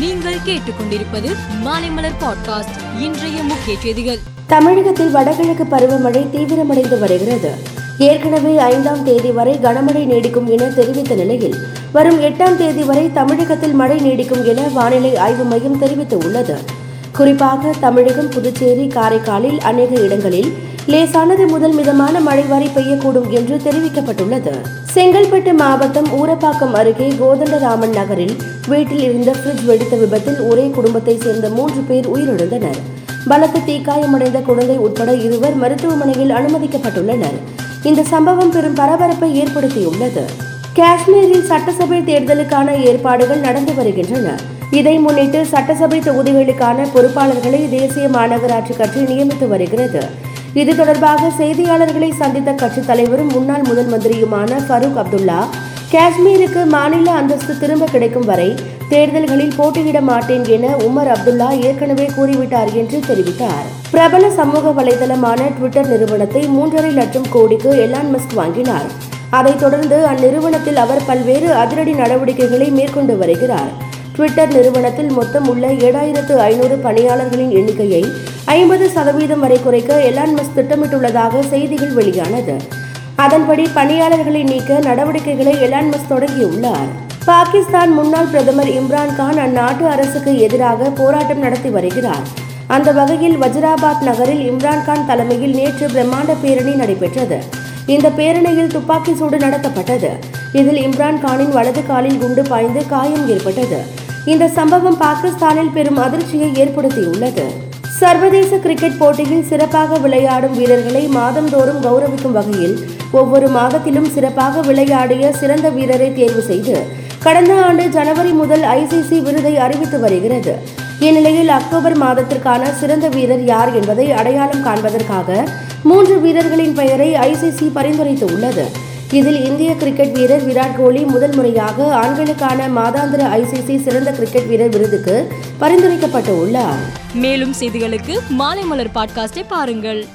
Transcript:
நீங்கள் கேட்டுக்கொண்டிருப்பது மாலைமலர் பாட்காஸ்ட் இன்றைய முக்கிய செய்திகள். தமிழகத்தில் வடகிழக்கு பருவமழை தீவிரமடைந்து வருகிறது. ஏற்கனவே ஐந்தாம் தேதி வரை கனமழை நீடிக்கும் என தெரிவித்த நிலையில் வரும் எட்டாம் தேதி வரை தமிழகத்தில் மழை நீடிக்கும் என வானிலை ஆய்வு மையம் தெரிவித்துள்ளது. குறிப்பாக தமிழகம் புதுச்சேரி காரைக்காலில் அநேக இடங்களில் லேசானது முதல் மிதமான மழை வரை பெய்யக்கூடும் என்று தெரிவிக்கப்பட்டுள்ளது. செங்கல்பட்டு மாவட்டம் ஊரப்பாக்கம் அருகே கோதண்டராமன் நகரில் வீட்டில் இருந்த பிரிட்ஜ் வெடித்த விபத்தில் ஒரே குடும்பத்தை சேர்ந்த மூன்று பேர் உயிரிழந்தனர். பலத்த தீக்காயமடைந்த குழந்தை உட்பட இருவர் மருத்துவமனையில் அனுமதிக்கப்பட்டுள்ளனர். இந்த சம்பவம் பெரும் பரபரப்பை ஏற்படுத்தியுள்ளது. காஷ்மீரில் சட்டசபை தேர்தலுக்கான ஏற்பாடுகள் நடந்து வருகின்றன. இதை முன்னிட்டு சட்டசபை தொகுதிகளுக்கான பொறுப்பாளர்களை தேசிய மாநகராட்சி கட்சி நியமித்து வருகிறது. இது தொடர்பாக செய்தியாளர்களை சந்தித்த கட்சித் தலைவரும் முன்னாள் முதல் மந்திரியுமான ஃபருக் அப்துல்லா காஷ்மீருக்கு மாநில அந்தஸ்து திரும்ப கிடைக்கும் வரை தேர்தல்களில் போட்டியிட மாட்டேன் என உமர் அப்துல்லா ஏற்கனவே கூறிவிட்டார் என்று தெரிவித்தார். பிரபல சமூக வலைதளமான ட்விட்டர் நிறுவனத்தை மூன்றரை லட்சம் கோடிக்கு எலான் மஸ்க் வாங்கினார். அதைத் தொடர்ந்து அந்நிறுவனத்தில் அவர் பல்வேறு அதிரடி நடவடிக்கைகளை மேற்கொண்டு வருகிறார். ட்விட்டர் நிறுவனத்தில் மொத்தம் உள்ள ஏழாயிரத்து ஐநூறு பணியாளர்களின் எண்ணிக்கையை ஐம்பது சதவீதம் வரை குறைக்க எலான் மஸ்க் திட்டமிட்டுள்ளதாக செய்திகள் வெளியானது. அதன்படி பணியாளர்களை நீக்க நடவடிக்கைகளை எலான் மஸ்க் தொடங்கியுள்ளார். பாகிஸ்தான் முன்னாள் பிரதமர் இம்ரான்கான் அந்நாட்டு அரசுக்கு எதிராக போராட்டம் நடத்தி வருகிறார். அந்த வகையில் வஜ்ராபாத் நகரில் இம்ரான்கான் தலைமையில் நேற்று பிரம்மாண்ட பேரணி நடைபெற்றது. இந்த பேரணியில் துப்பாக்கி சூடு நடத்தப்பட்டது. இதில் இம்ரான் கானின் வலது காலில் குண்டு பாய்ந்து காயம் ஏற்பட்டது. இந்த சம்பவம் பாகிஸ்தானில் பெரும் அதிர்ச்சியை ஏற்படுத்தியுள்ளது. சர்வதேச கிரிக்கெட் போட்டியில் சிறப்பாக விளையாடும் வீரர்களை மாதந்தோறும் கௌரவிக்கும் வகையில் ஒவ்வொரு மாதத்திலும் சிறப்பாக விளையாடிய சிறந்த வீரரை தேர்வு செய்து கடந்த ஆண்டு ஜனவரி முதல் ஐசிசி விருதை அறிவித்து வருகிறது. இந்நிலையில் அக்டோபர் மாதத்திற்கான சிறந்த வீரர் யார் என்பதை அடையாளம் காண்பதற்காக மூன்று வீரர்களின் பெயரை ஐசிசி பரிந்துரைத்துள்ளது. இதில் இந்திய கிரிக்கெட் வீரர் விராட் கோலி முதல் முறையாக ஆண்களுக்கான மாதாந்திர ஐசிசி சிறந்த கிரிக்கெட் வீரர் விருதுக்கு பரிந்துரைக்கப்பட்டு உள்ளார் மேலும் செய்திகளுக்கு மாலை மலர் பாட்காஸ்டை பாருங்கள்.